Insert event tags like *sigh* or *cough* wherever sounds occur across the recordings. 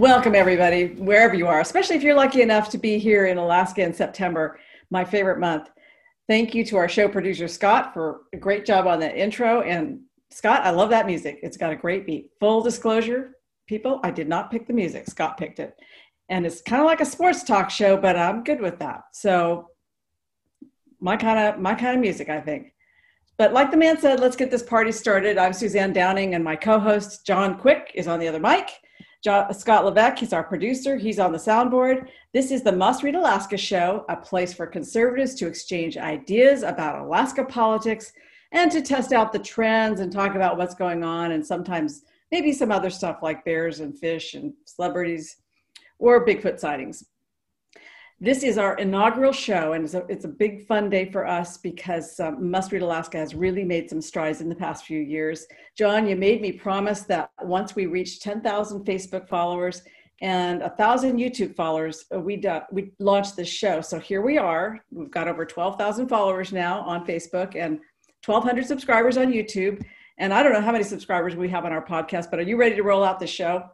Welcome, everybody, wherever you are, especially if you're lucky enough to be here in Alaska in September, my favorite month. Thank you to our show producer, Scott, for a great job on that intro. And Scott, I love that music. It's got a great beat. Full disclosure, people, I did not pick the music. Scott picked it. And it's kind of like a sports talk show, but I'm good with that. So my kind of my kind of music, I think. But like the man said, let's get this party started. I'm Suzanne Downing, and my co-host John Quick is on the other mic. Scott Levesque, he's our producer. He's on the soundboard. This is the Must Read Alaska show, a place for conservatives to exchange ideas about Alaska politics and to test out the trends and talk about what's going on and sometimes maybe some other stuff like bears and fish and celebrities or Bigfoot sightings this is our inaugural show, and it's a, it's a big fun day for us because um, Must Read Alaska has really made some strides in the past few years. John, you made me promise that once we reach 10,000 Facebook followers and a thousand YouTube followers, uh, we uh, we launched this show. So here we are. We've got over 12,000 followers now on Facebook and 1,200 subscribers on YouTube. And I don't know how many subscribers we have on our podcast, but are you ready to roll out the show?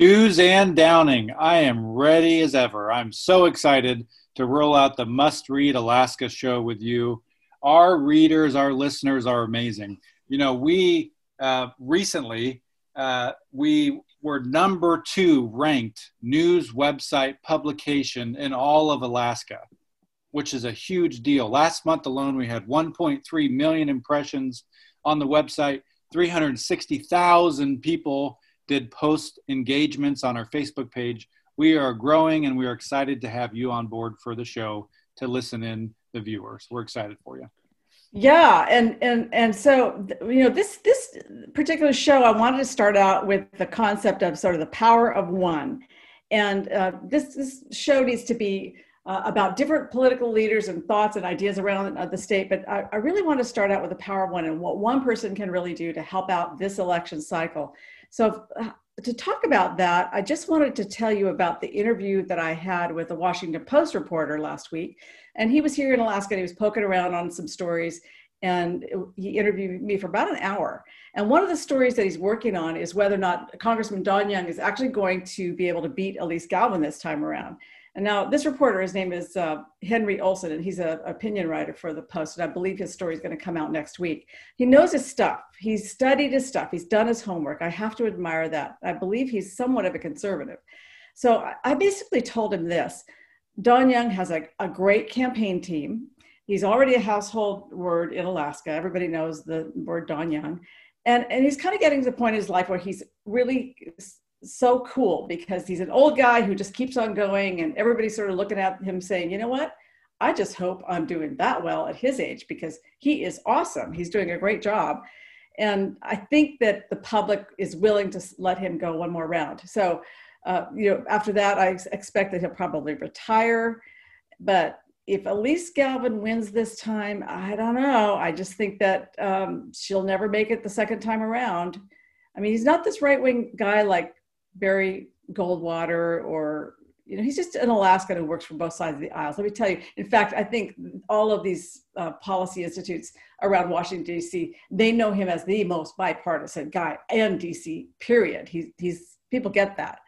Suzanne Downing, I am ready as ever. I'm so excited to roll out the Must Read Alaska show with you. Our readers, our listeners are amazing. You know, we uh, recently uh, we were number two ranked news website publication in all of Alaska, which is a huge deal. Last month alone, we had 1.3 million impressions on the website, 360,000 people did post engagements on our Facebook page. We are growing and we are excited to have you on board for the show to listen in the viewers. We're excited for you. Yeah, and and and so you know this this particular show, I wanted to start out with the concept of sort of the power of one, and uh, this this show needs to be uh, about different political leaders and thoughts and ideas around uh, the state. But I, I really want to start out with the power of one and what one person can really do to help out this election cycle. So, uh, to talk about that, I just wanted to tell you about the interview that I had with a Washington Post reporter last week. And he was here in Alaska and he was poking around on some stories. And he interviewed me for about an hour. And one of the stories that he's working on is whether or not Congressman Don Young is actually going to be able to beat Alyse Galvin this time around. And now this reporter, his name is uh, Henry Olsen, and he's an opinion writer for the Post. And I believe his story is going to come out next week. He knows his stuff. He's studied his stuff. He's done his homework. I have to admire that. I believe he's somewhat of a conservative. So I basically told him this Don Young has a, a great campaign team. He's already a household word in Alaska. Everybody knows the word Don Young. And, and he's kind of getting to the point in his life where he's really so cool because he's an old guy who just keeps on going and everybody's sort of looking at him saying you know what? I just hope i'm doing that well at his age because he is awesome. He's doing a great job. And i think that the public is willing to let him go one more round. So uh, you know after that i expect that he'll probably retire. But if alyse galvin wins this time i don't know. I just think that um, she'll never make it the second time around. I mean he's not this right-wing guy like Barry Goldwater or you know he's just an Alaskan who works for both sides of the aisles. Let me tell you. In fact, I think all of these uh, policy institutes around Washington D.C. they know him as the most bipartisan guy in D.C. Period. He's he's people get that.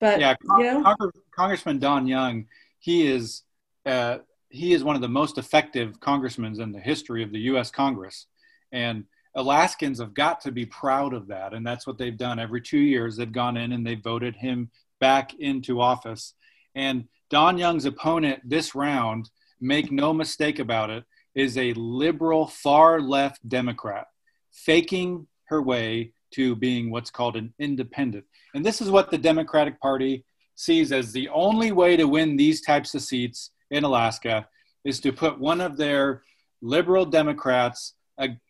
But yeah, you know, Congressman Don Young, he is uh, he is one of the most effective congressmen in the history of the U.S. Congress, and Alaskans have got to be proud of that. And that's what they've done. Every two years, they've gone in and they voted him back into office. And Don Young's opponent this round, make no mistake about it, is a liberal, far left Democrat, faking her way to being what's called an independent. And this is what the Democratic Party sees as the only way to win these types of seats in Alaska is to put one of their liberal Democrats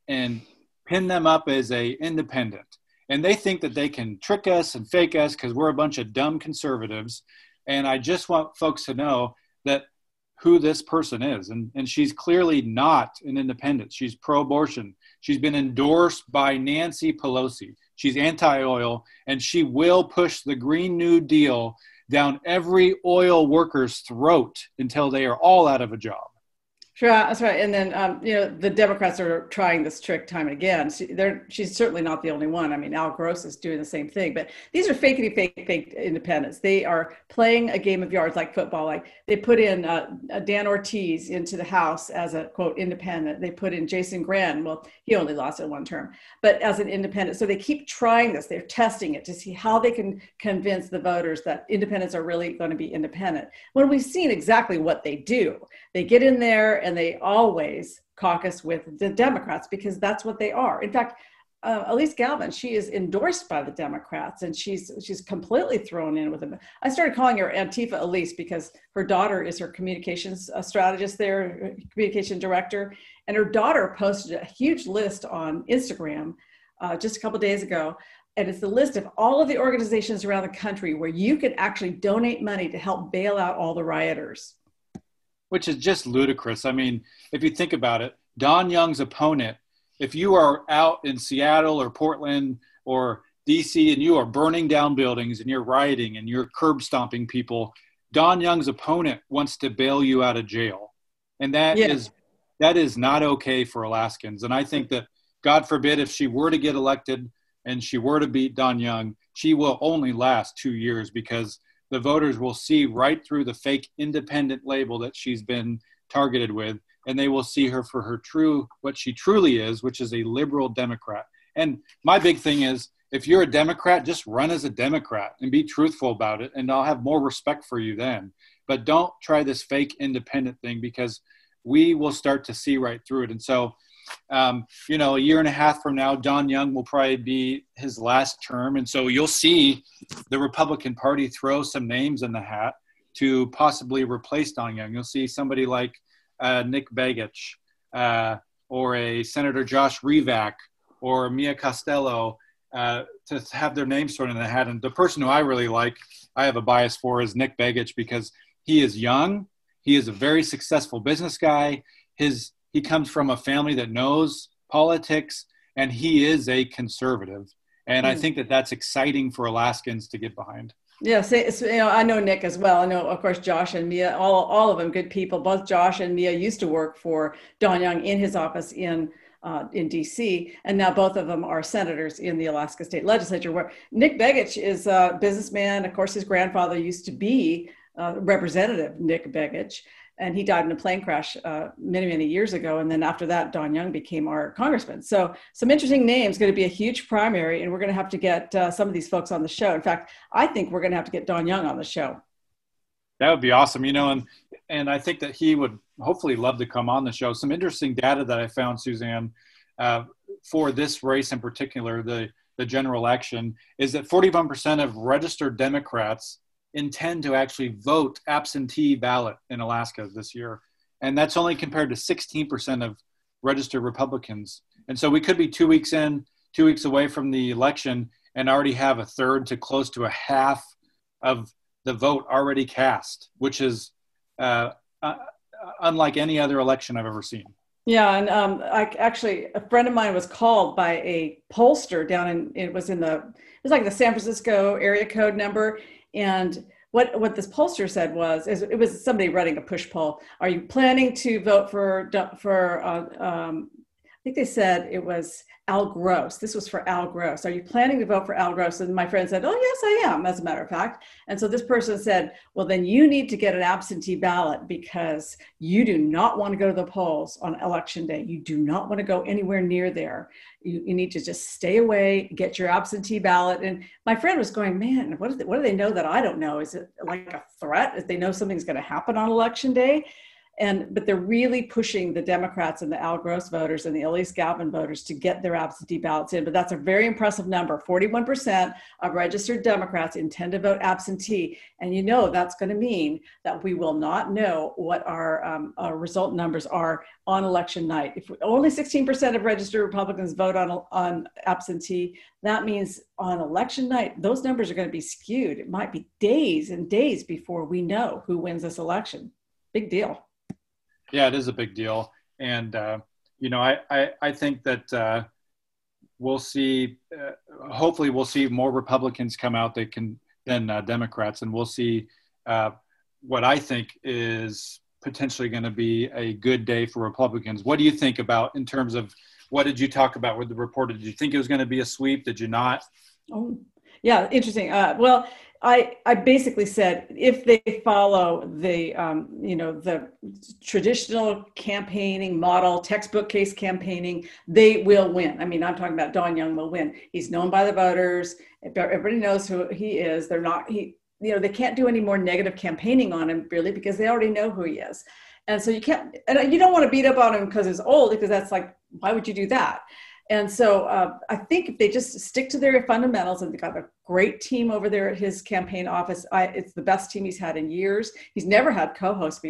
and pin them up as a independent. And they think that they can trick us and fake us because we're a bunch of dumb conservatives. And I just want folks to know that who this person is. And, and she's clearly not an independent. She's pro abortion. She's been endorsed by Nancy Pelosi. She's anti oil, and she will push the Green New Deal down every oil worker's throat until they are all out of a job. Sure, that's right. And then, um, you know, the Democrats are trying this trick time and again. She, she's certainly not the only one. I mean, Al Gross is doing the same thing. But these are fakety fake, fake independents. They are playing a game of yards like football. Like they put in uh, Dan Ortiz into the House as a quote independent. They put in Jason Grenn. Well, he only lost in one term, but as an independent. So they keep trying this. They're testing it to see how they can convince the voters that independents are really going to be independent. When we've seen exactly what they do, they get in there and they always caucus with the Democrats because that's what they are. In fact, uh, Alyse Galvin, she is endorsed by the Democrats, and she's she's completely thrown in with them. I started calling her Antifa Alyse because her daughter is her communications uh, strategist there, communication director, and her daughter posted a huge list on Instagram uh, just a couple days ago, and it's the list of all of the organizations around the country where you can actually donate money to help bail out all the rioters which is just ludicrous. I mean, if you think about it, Don Young's opponent, if you are out in Seattle or Portland or DC and you are burning down buildings and you're rioting and you're curb stomping people, Don Young's opponent wants to bail you out of jail. And that yeah. is that is not okay for Alaskans. And I think that God forbid if she were to get elected and she were to beat Don Young, she will only last two years because the voters will see right through the fake independent label that she's been targeted with and they will see her for her true what she truly is which is a liberal democrat. And my big thing is if you're a democrat just run as a democrat and be truthful about it and i'll have more respect for you then. But don't try this fake independent thing because we will start to see right through it. And so um, you know, a year and a half from now, Don Young will probably be his last term. And so you'll see the Republican Party throw some names in the hat to possibly replace Don Young. You'll see somebody like uh, Nick Begich uh, or a Senator Josh Revak or Mia Costello uh, to have their names thrown in the hat. And the person who I really like, I have a bias for, is Nick Begich because he is young. He is a very successful business guy. His he comes from a family that knows politics and he is a conservative and mm. i hmm. think that that's exciting for alaskans to get behind yeah so, you know i know nick as well i know of course josh and mia all, all of them good people both josh and mia used to work for don young in his office in uh, in DC, and now both of them are senators in the Alaska State Legislature. Where Nick Begich is a businessman. Of course, his grandfather used to be uh, Representative Nick Begich, and he died in a plane crash uh, many many years ago. And then after that don young became our congressman. So some interesting names going to be a huge primary and we're going to have to get uh, some of these folks on the show. In fact i think we're going to have to get don young on the show. That would be awesome you know and and i think that he would hopefully love to come on the show. Some interesting data that i found suzanne uh, for this race in particular the the general election is that 41% of registered democrats intend to actually vote absentee ballot in Alaska this year. And that's only compared to 16% of registered Republicans. And so we could be two weeks in, two weeks away from the election, and already have a third to close to a half of the vote already cast, which is uh, uh, unlike any other election I've ever seen. Yeah, and um, I actually a friend of mine was called by a pollster down in it was in the it was like the San Francisco area code number, and what what this pollster said was is it was somebody running a push poll. Are you planning to vote for for uh, um, think they said it was Al Gross. This was for Al Gross. Are you planning to vote for Al Gross? And my friend said, Oh, yes, I am, as a matter of fact. And so this person said, Well, then you need to get an absentee ballot because you do not want to go to the polls on election day. You do not want to go anywhere near there. You, you need to just stay away, get your absentee ballot. And my friend was going, Man, what do, they, what do they know that I don't know? Is it like a threat? If they know something's going to happen on election day? And but they're really pushing the Democrats and the Al Gross voters and the Alyse Galvin voters to get their absentee ballots in. But that's a very impressive number. 41% of registered Democrats intend to vote absentee, and you know that's going to mean that we will not know what our, um, our result numbers are on election night. If only 16% of registered Republicans vote on on absentee, that means on election night those numbers are going to be skewed. It might be days and days before we know who wins this election. Big deal. Yeah, it is a big deal, and uh, you know, I I, I think that uh, we'll see. Uh, hopefully, we'll see more Republicans come out that can than uh, Democrats, and we'll see uh, what I think is potentially going to be a good day for Republicans. What do you think about in terms of what did you talk about with the reporter? Did you think it was going to be a sweep? Did you not? Oh, yeah, interesting. Uh, well, I, I basically said if they follow the um, you know the traditional campaigning model, textbook case campaigning, they will win. I mean, I'm talking about Don Young will win. He's known by the voters. Everybody knows who he is. They're not he you know they can't do any more negative campaigning on him really because they already know who he is. And so you can't and you don't want to beat up on him because he's old because that's like why would you do that? And so uh, I think if they just stick to their fundamentals and they've got a great team over there at his campaign office, I, it's the best team he's had in years. He's never had co-hosts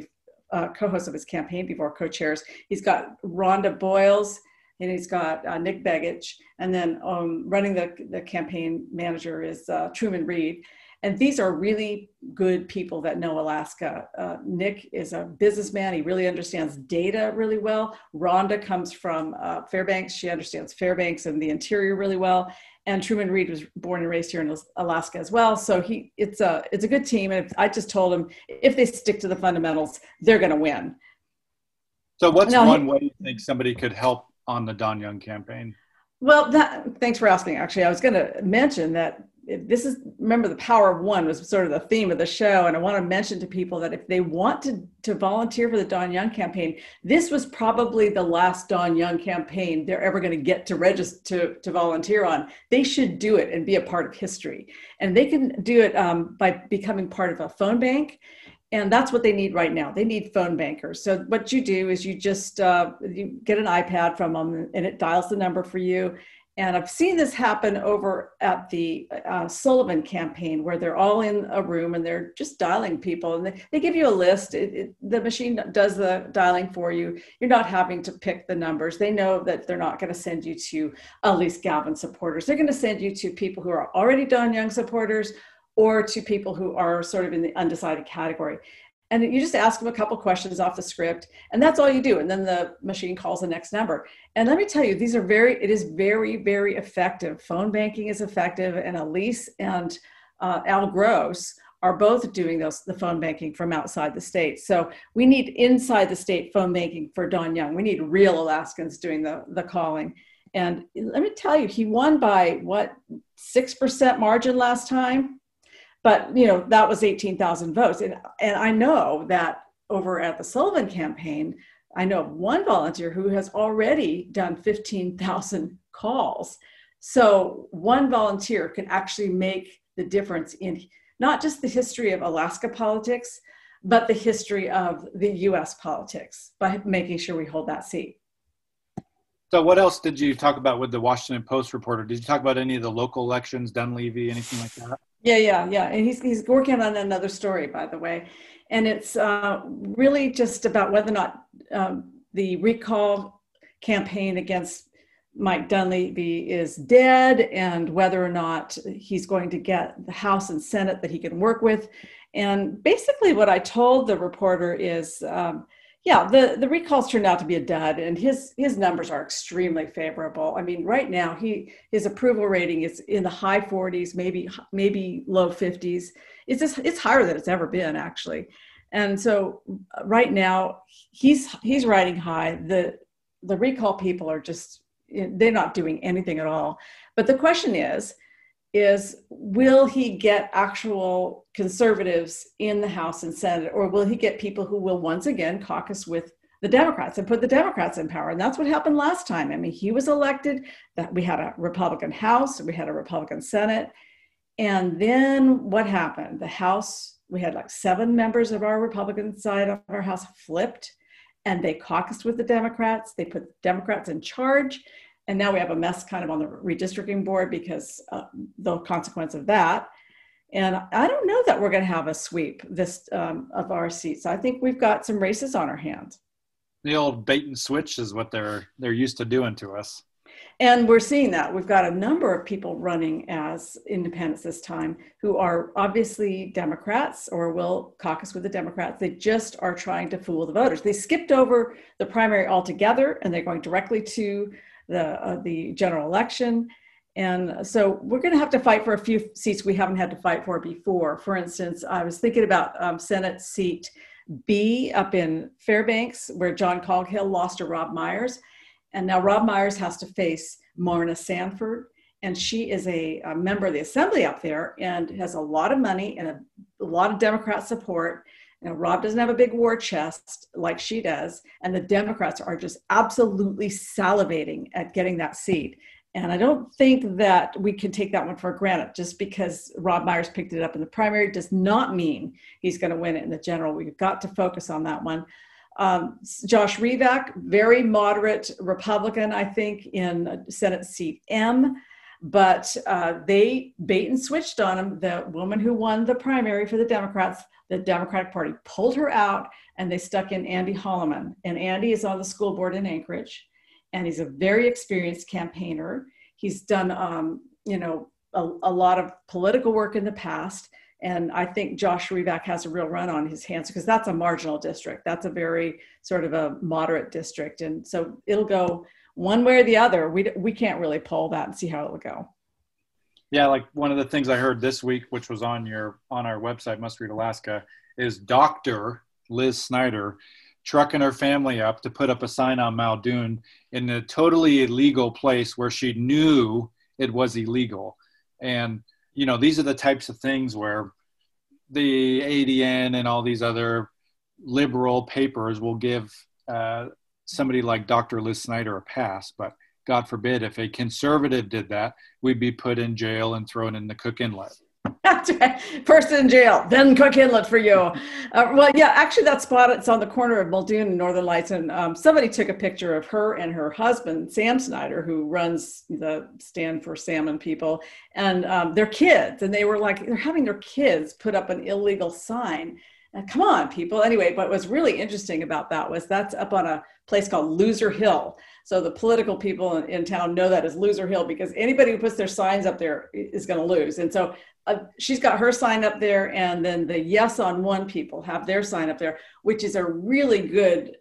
uh, co-hosts of his campaign before, co-chairs. He's got Rhonda Boyles and he's got uh, Nick Begich, and then um, running the, the campaign manager is uh, Truman Reed and these are really good people that know Alaska. Uh, Nick is a businessman. He really understands data really well. Rhonda comes from uh, Fairbanks. She understands Fairbanks and the interior really well. And Truman Reed was born and raised here in Alaska as well. So he, it's a, it's a good team. And I just told him if they stick to the fundamentals, they're going to win. So what's now, one way you think somebody could help on the Don Young campaign? Well, that, thanks for asking. Actually, I was going to mention that this is remember the power of one was sort of the theme of the show and i want to mention to people that if they want to to volunteer for the don young campaign this was probably the last don young campaign they're ever going to get to register to, to volunteer on. They should do it and be a part of history. And they can do it um, by becoming part of a phone bank and that's what they need right now. They need phone bankers. So what you do is you just uh, you get an ipad from them and it dials the number for you and I've seen this happen over at the uh, Sullivan campaign where they're all in a room and they're just dialing people and they, they give you a list. It, it, the machine does the dialing for you. You're not having to pick the numbers. They know that they're not going to send you to Alyse Galvin supporters. They're going to send you to people who are already Don Young supporters or to people who are sort of in the undecided category and you just ask them a couple questions off the script and that's all you do and then the machine calls the next number. And let me tell you these are very it is very very effective. Phone banking is effective and alyse and uh, al gross are both doing those the phone banking from outside the state. So we need inside the state phone banking for don young. We need real alaskans doing the the calling. And let me tell you he won by what 6% margin last time but you know that was 18,000 votes and and I know that over at the Sullivan campaign I know one volunteer who has already done 15,000 calls so one volunteer can actually make the difference in not just the history of Alaska politics but the history of the US politics by making sure we hold that seat so what else did you talk about with the Washington Post reporter? Did you talk about any of the local elections, Dunleavy, anything like that? Yeah, yeah, yeah. And he's he's working on another story, by the way, and it's uh, really just about whether or not um, the recall campaign against Mike Dunleavy is dead, and whether or not he's going to get the House and Senate that he can work with. And basically, what I told the reporter is. Um, yeah, the, the recalls turned out to be a dud, and his his numbers are extremely favorable. I mean, right now he his approval rating is in the high 40s, maybe maybe low 50s. It's just, it's higher than it's ever been actually, and so uh, right now he's he's riding high. The the recall people are just they're not doing anything at all. But the question is, is will he get actual conservatives in the House and Senate, or will he get people who will once again caucus with the Democrats and put the Democrats in power? And that's what happened last time. I mean, he was elected, that we had a Republican House, we had a Republican Senate. And then what happened? The House we had like seven members of our Republican side of our House flipped, and they caucused with the Democrats. They put Democrats in charge, and now we have a mess kind of on the redistricting board because uh, the consequence of that. And I don't know that we're going to have a sweep this um, of our seats. I think we've got some races on our hands. The old bait and switch is what they're they're used to doing to us. And we're seeing that. We've got a number of people running as independents this time who are obviously Democrats or will caucus with the Democrats. They just are trying to fool the voters. They skipped over the primary altogether and they're going directly to the, uh, the general election. And so we're going to have to fight for a few seats we haven't had to fight for before. For instance, I was thinking about um, Senate seat B up in Fairbanks, where John Coghill lost to Rob Myers. And now Rob Myers has to face Marna Sanford. And she is a, a member of the assembly up there and has a lot of money and a, a lot of Democrat support. You know, Rob doesn't have a big war chest like she does. And the Democrats are just absolutely salivating at getting that seat. And I don't think that we can take that one for granted. Just because Rob Myers picked it up in the primary does not mean he's going to win it in the general. We've got to focus on that one. Um, Josh Revak, very moderate Republican, I think, in Senate seat M, but uh, they bait and switched on him. The woman who won the primary for the Democrats, the Democratic Party pulled her out and they stuck in Andy Holleman. And Andy is on the school board in Anchorage and he's a very experienced campaigner. He's done, um, you know, a, a lot of political work in the past and I think Josh Revak has a real run on his hands because that's a marginal district. That's a very sort of a moderate district. And so it'll go one way or the other. We, we can't really pull that and see how it will go. Yeah, like one of the things I heard this week, which was on your on our website, Must Read Alaska, is Doctor Liz Snyder trucking her family up to put up a sign on Muldoon in a totally illegal place where she knew it was illegal. And you know, these are the types of things where the ADN and all these other liberal papers will give uh, somebody like Dr. Liz Snyder a pass, but God forbid if a conservative did that, we'd be put in jail and thrown in the Cook Inlet. First in jail, then Cook Inlet for you. Uh, well, yeah, actually, that spot it's on the corner of Muldoon and Northern Lights, and um, somebody took a picture of her and her husband, Sam Snyder, who runs the Stand for Salmon people, and um, their kids, and they were like, they're having their kids put up an illegal sign. And come on, people. Anyway, what was really interesting about that was that's up on a place called Loser Hill. So the political people in, in, town know that as Loser Hill because anybody who puts their signs up there is going to lose. And so uh, she's got her sign up there, and then the Yes on One people have their sign up there, which is a really good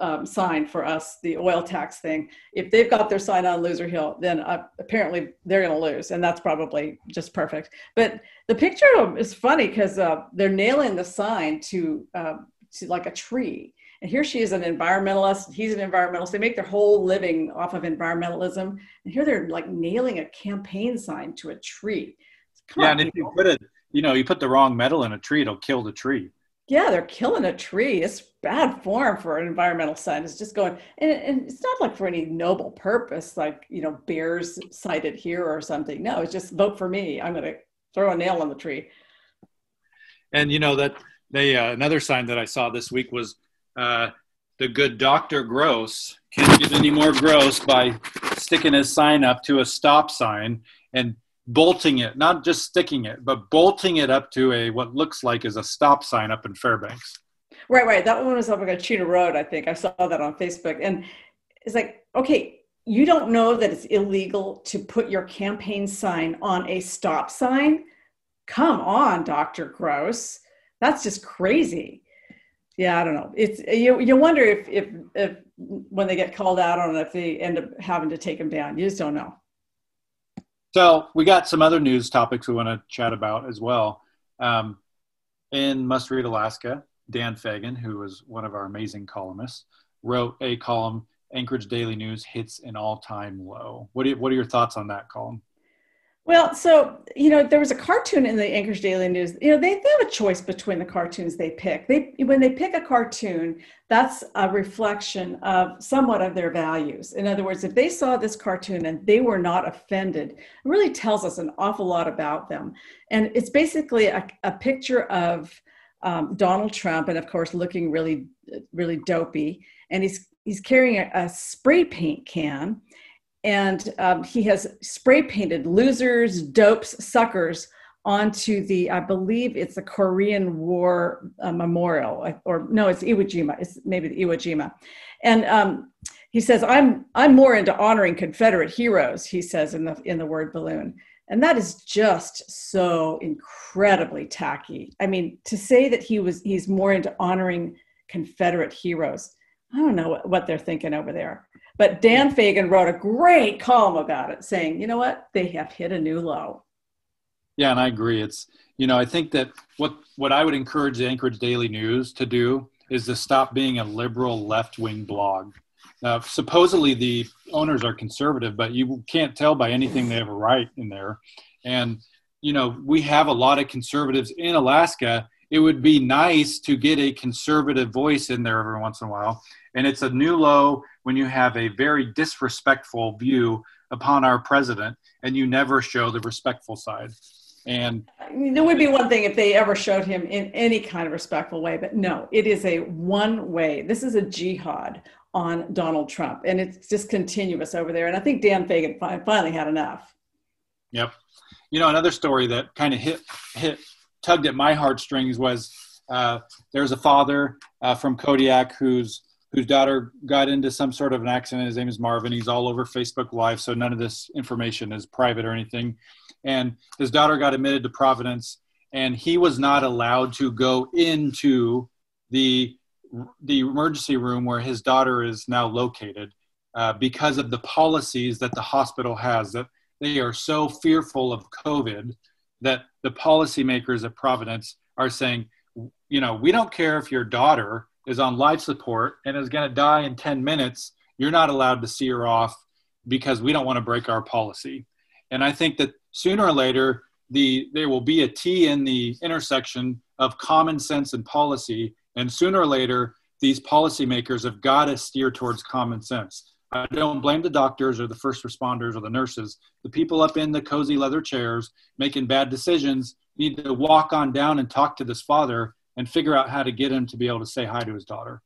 um, sign for us, the oil tax thing. If they've got their sign on Loser Hill, then uh, apparently they're going to lose, and that's probably just perfect. But the picture is funny because uh, they're nailing the sign to uh, to like a tree. And here she is an environmentalist. He's an environmentalist. They make their whole living off of environmentalism. And here they're like nailing a campaign sign to a tree. Come yeah, on, and if you put it, you know, you put the wrong metal in a tree, it'll kill the tree. Yeah, they're killing a tree. It's bad form for an environmental sign. It's just going, and, and it's not like for any noble purpose, like you know, bears sighted here or something. No, it's just vote for me. I'm going to throw a nail on the tree. And you know that they uh, another sign that I saw this week was uh, the good Doctor Gross can't get any more gross by sticking his sign up to a stop sign and bolting it, not just sticking it, but bolting it up to a what looks like is a stop sign up in Fairbanks. Right, right. That one was up on Chena Road, I think. I saw that on Facebook. And it's like, okay, you don't know that it's illegal to put your campaign sign on a stop sign? Come on, Dr. Gross. That's just crazy. Yeah, I don't know. It's you. You wonder if if if when they get called out on it, if they end up having to take them down. You just don't know. So we got some other news topics we want to chat about as well. Um, in Must Read Alaska, Dan Fagan, who was one of our amazing columnists, wrote a column. Anchorage Daily News hits an all-time low. What, you, what are your thoughts on that column? Well, so you know, there was a cartoon in the Anchorage Daily News. You know, they, they have a choice between the cartoons they pick. They when they pick a cartoon, that's a reflection of somewhat of their values. In other words, if they saw this cartoon and they were not offended, it really tells us an awful lot about them. And it's basically a, a picture of um, Donald Trump, and of course, looking really, really dopey, and he's he's carrying a, a spray paint can and um, he has spray painted losers, dopes, suckers onto the, I believe it's the Korean War uh, Memorial, or no, it's Iwo Jima. It's maybe the Iwo Jima, and um, he says, "I'm I'm more into honoring Confederate heroes." He says in the in the word balloon, and that is just so incredibly tacky. I mean, to say that he was he's more into honoring Confederate heroes. I don't know what, what they're thinking over there. But Dan Fagan wrote a great column about it saying, you know what, they have hit a new low. Yeah, and I agree. It's, you know, I think that what, what I would encourage the Anchorage Daily News to do is to stop being a liberal left wing blog. Uh, supposedly the owners are conservative, but you can't tell by anything they ever write in there. And, you know, we have a lot of conservatives in Alaska. It would be nice to get a conservative voice in there every once in a while. And it's a new low when you have a very disrespectful view upon our president and you never show the respectful side. And there would be one thing if they ever showed him in any kind of respectful way, but no, it is a one way. This is a jihad on Donald Trump, and it's just continuous over there. And I think Dan Fagan finally had enough. Yep. You know, another story that kind of hit hit tugged at my heartstrings was uh, there's a father uh, from Kodiak who's whose daughter got into some sort of an accident. His name is Marvin. He's all over Facebook Live, so none of this information is private or anything. And his daughter got admitted to Providence, and he was not allowed to go into the the emergency room where his daughter is now located uh, because of the policies that the hospital has. That they are so fearful of COVID that the policymakers at Providence are saying, you know, we don't care if your daughter is on life support and is going to die in 10 minutes, you're not allowed to see her off because we don't want to break our policy. And I think that sooner or later, the, there will be a T in the intersection of common sense and policy. And sooner or later, these policymakers have got to steer towards common sense. I don't blame the doctors or the first responders or the nurses. The people up in the cozy leather chairs making bad decisions need to walk on down and talk to this father and figure out how to get him to be able to say hi to his daughter.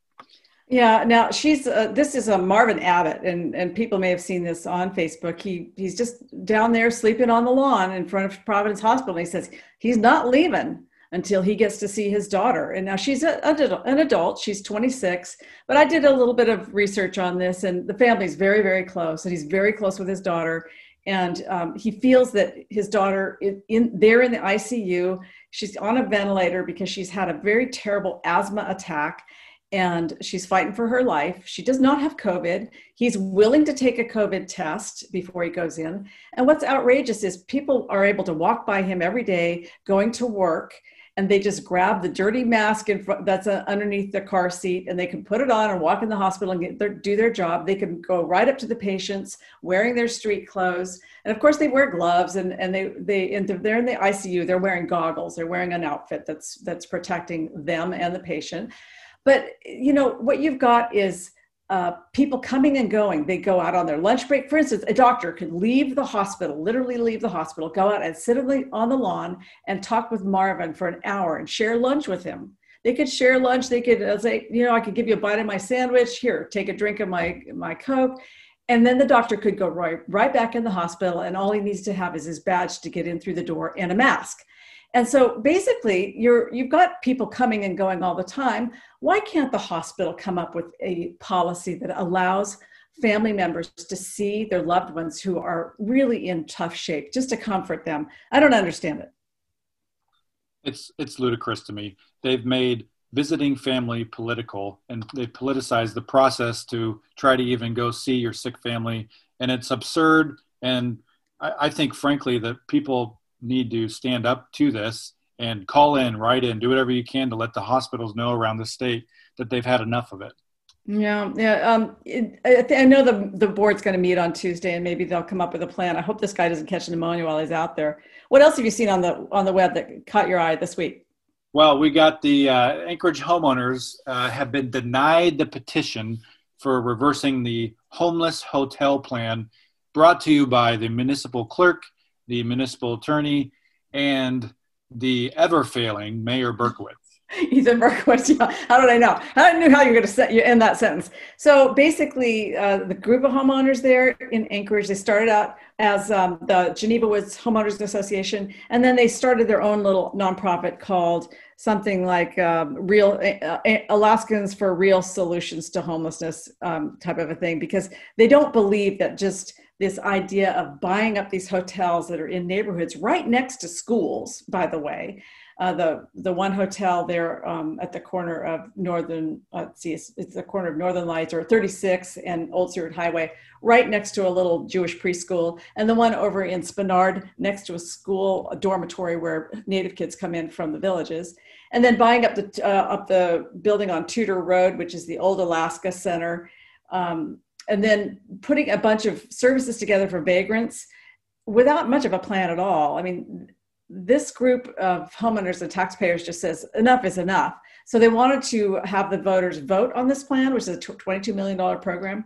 Yeah, now she's uh, this is a Marvin Abbott, and and people may have seen this on Facebook. He he's just down there sleeping on the lawn in front of Providence Hospital. He says he's not leaving until he gets to see his daughter. And now she's a, an adult; she's 26. But I did a little bit of research on this, and the family's very very close, and he's very close with his daughter. And um, he feels that his daughter is in there in the ICU She's on a ventilator because she's had a very terrible asthma attack and she's fighting for her life. She does not have COVID. He's willing to take a COVID test before he goes in. And what's outrageous is people are able to walk by him every day going to work and they just grab the dirty mask in front, that's uh, underneath the car seat and they can put it on and walk in the hospital and their, do their job. They can go right up to the patients wearing their street clothes. And of course they wear gloves and, and they they and they're in the icu they're wearing goggles. They're wearing an outfit that's that's protecting them and the patient. But you know what you've got is uh, people coming and going. They go out on their lunch break. For instance, a doctor could leave the hospital, literally leave the hospital, go out and sit on the lawn and talk with Marvin for an hour and share lunch with him. They could share lunch. They could uh, say, you know, I could give you a bite of my sandwich. Here, take a drink of my my Coke. And then the doctor could go right, right back in the hospital, and all he needs to have is his badge to get in through the door and a mask. And so basically, you're you've got people coming and going all the time. Why can't the hospital come up with a policy that allows family members to see their loved ones who are really in tough shape, just to comfort them? I don't understand it. It's it's ludicrous to me. They've made visiting family political and they politicize the process to try to even go see your sick family and it's absurd and I, I think frankly that people need to stand up to this and call in, write in, do whatever you can to let the hospitals know around the state that they've had enough of it. Yeah, yeah. Um, it, I, th- I, know the the board's going to meet on Tuesday, and maybe they'll come up with a plan. I hope this guy doesn't catch pneumonia while he's out there. What else have you seen on the on the web that caught your eye this week? Well, we got the uh, Anchorage homeowners uh, have been denied the petition for reversing the homeless hotel plan, brought to you by the municipal clerk, the municipal attorney, and the ever failing Mayor Berkowitz. *laughs* Ethan Berkowitz. Yeah. How did I know? I knew how you were going to set you end that sentence. So basically, uh, the group of homeowners there in Anchorage, they started out as um, the Geneva Woods Homeowners Association, and then they started their own little nonprofit called something like um, Real uh, uh Alaskans for Real Solutions to Homelessness um, type of a thing, because they don't believe that just this idea of buying up these hotels that are in neighborhoods right next to schools, by the way, uh, the the one hotel there um, at the corner of Northern, uh, see, it's, it's, the corner of Northern Lights or 36 and Old Seward Highway, right next to a little Jewish preschool, and the one over in Spenard next to a school, a dormitory where Native kids come in from the villages, and then buying up the uh, up the building on Tudor Road, which is the old Alaska Center, um, and then putting a bunch of services together for vagrants without much of a plan at all. I mean, this group of homeowners and taxpayers just says enough is enough. So they wanted to have the voters vote on this plan, which is a $22 million program.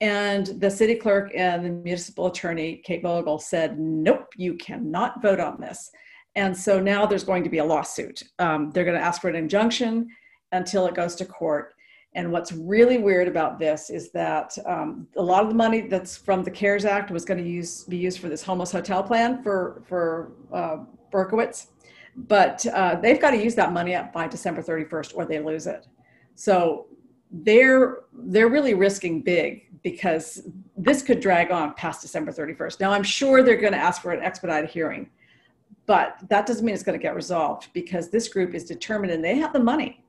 And the city clerk and the municipal attorney, Kate Vogel, said, nope, you cannot vote on this. And so now there's going to be a lawsuit. Um, they're going to ask for an injunction until it goes to court. And what's really weird about this is that um, a lot of the money that's from the CARES Act was going to use be used for this homeless hotel plan for for uh, Berkowitz, but uh, they've got to use that money up by December 31st or they lose it. So they're they're really risking big because this could drag on past December 31st. Now I'm sure they're going to ask for an expedited hearing, but that doesn't mean it's going to get resolved because this group is determined and they have the money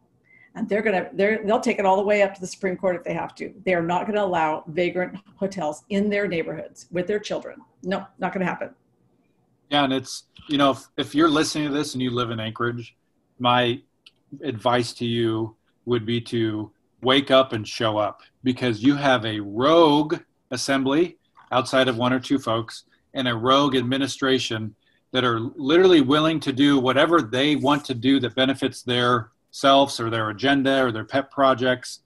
and they're going to they'll take it all the way up to the supreme court if they have to. They are not going to allow vagrant hotels in their neighborhoods with their children. No not going to happen. Yeah and it's you know if, if you're listening to this and you live in anchorage my advice to you would be to wake up and show up because you have a rogue assembly outside of one or two folks and a rogue administration that are literally willing to do whatever they want to do that benefits their selves or their agenda or their pet projects.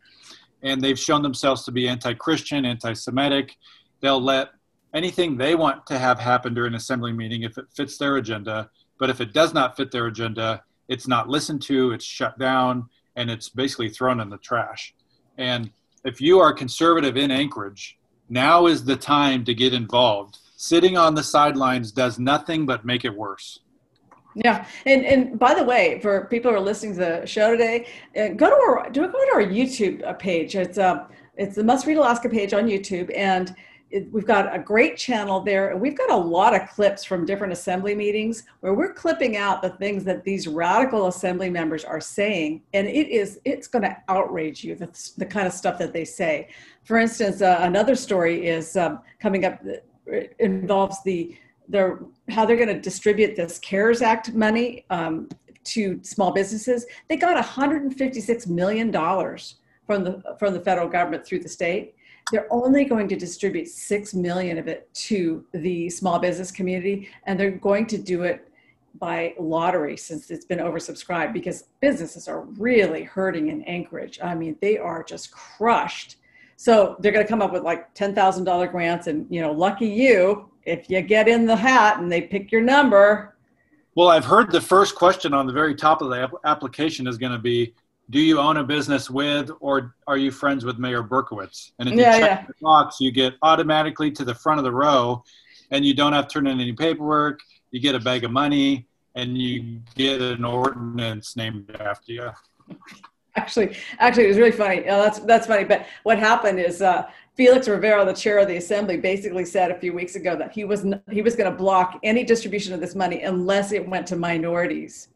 And they've shown themselves to be anti Christian, anti Semitic. They'll let anything they want to have happen during an assembly meeting if it fits their agenda. But if it does not fit their agenda, it's not listened to, it's shut down, and it's basically thrown in the trash. And if you are conservative in Anchorage, now is the time to get involved. Sitting on the sidelines does nothing but make it worse. Yeah, and and by the way, for people who are listening to the show today, uh, go to our do go to our YouTube uh, page. It's uh, it's the Must Read Alaska page on YouTube, and it, we've got a great channel there. and We've got a lot of clips from different assembly meetings where we're clipping out the things that these radical assembly members are saying, and it is it's going to outrage you the, the kind of stuff that they say. For instance, uh, another story is um, coming up. That, involves the how they're going to distribute this CARES Act money um, to small businesses. They got 156 million dollars from the from the federal government through the state. They're only going to distribute six million of it to the small business community, and they're going to do it by lottery since it's been oversubscribed because businesses are really hurting in Anchorage. I mean, they are just crushed. So they're going to come up with like $10,000 grants and, you know, lucky you, if you get in the hat and they pick your number. Well, I've heard the first question on the very top of the application is going to be, do you own a business with or are you friends with Mayor Berkowitz? And if you check yeah. the box, you get automatically to the front of the row and you don't have to turn in any paperwork. You get a bag of money and you get an ordinance named after you. Actually, actually, it was really funny. That's that's funny. But what happened is uh, Felix Rivera, the chair of the assembly, basically said a few weeks ago that he was he was going to block any distribution of this money unless it went to minorities.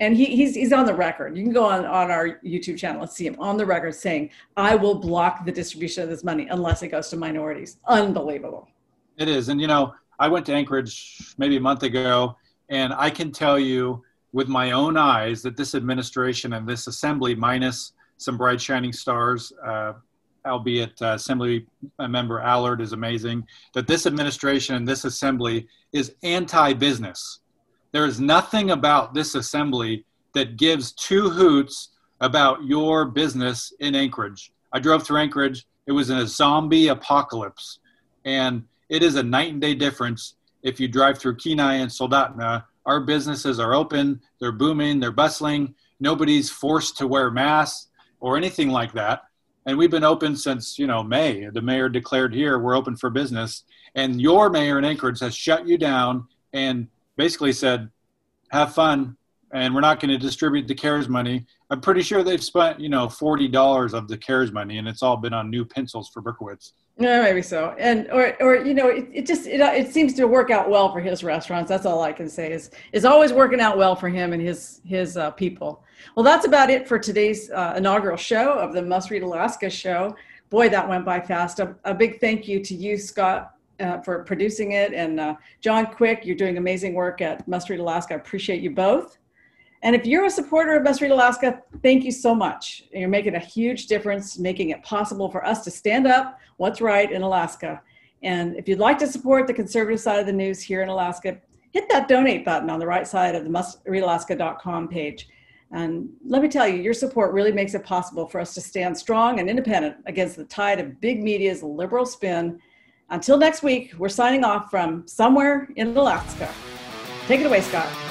And he, he's he's on the record. You can go on on our YouTube channel and see him on the record saying, "I will block the distribution of this money unless it goes to minorities." Unbelievable. It is, and you know, I went to Anchorage maybe a month ago, and I can tell you with my own eyes that this administration and this assembly, minus some bright shining stars. Uh, albeit uh, Assembly member Allard is amazing. That this administration and this assembly is anti-business. There is nothing about this assembly that gives two hoots about your business in Anchorage. I drove through Anchorage. It was in a zombie apocalypse. And it is a night and day difference if you drive through Kenai and Soldotna. Our businesses are open, they're booming, they're bustling. Nobody's forced to wear masks or anything like that. And we've been open since, you know, May. The mayor declared here we're open for business. And your mayor in Anchorage has shut you down and basically said, have fun, and we're not going to distribute the CARES money. I'm pretty sure they've spent, you know, forty dollars of the CARES money, and it's all been on new pencils for Berkowitz. Yeah, maybe so. And or or you know, it, it just it, it seems to work out well for his restaurants. That's all I can say is is always working out well for him and his his uh, people. Well, that's about it for today's uh, inaugural show of the Must Read Alaska show. Boy, that went by fast. A, a big thank you to you, Scott, uh, for producing it. And uh, John Quick, you're doing amazing work at Must Read Alaska. I appreciate you both. And if you're a supporter of Must Read Alaska, thank you so much. You're making a huge difference, making it possible for us to stand up what's right in Alaska. And if you'd like to support the conservative side of the news here in Alaska, hit that donate button on the right side of the mustreadalaska.com page. And let me tell you, your support really makes it possible for us to stand strong and independent against the tide of big media's liberal spin until next week, we're signing off from somewhere in Alaska. Take it away, Scott.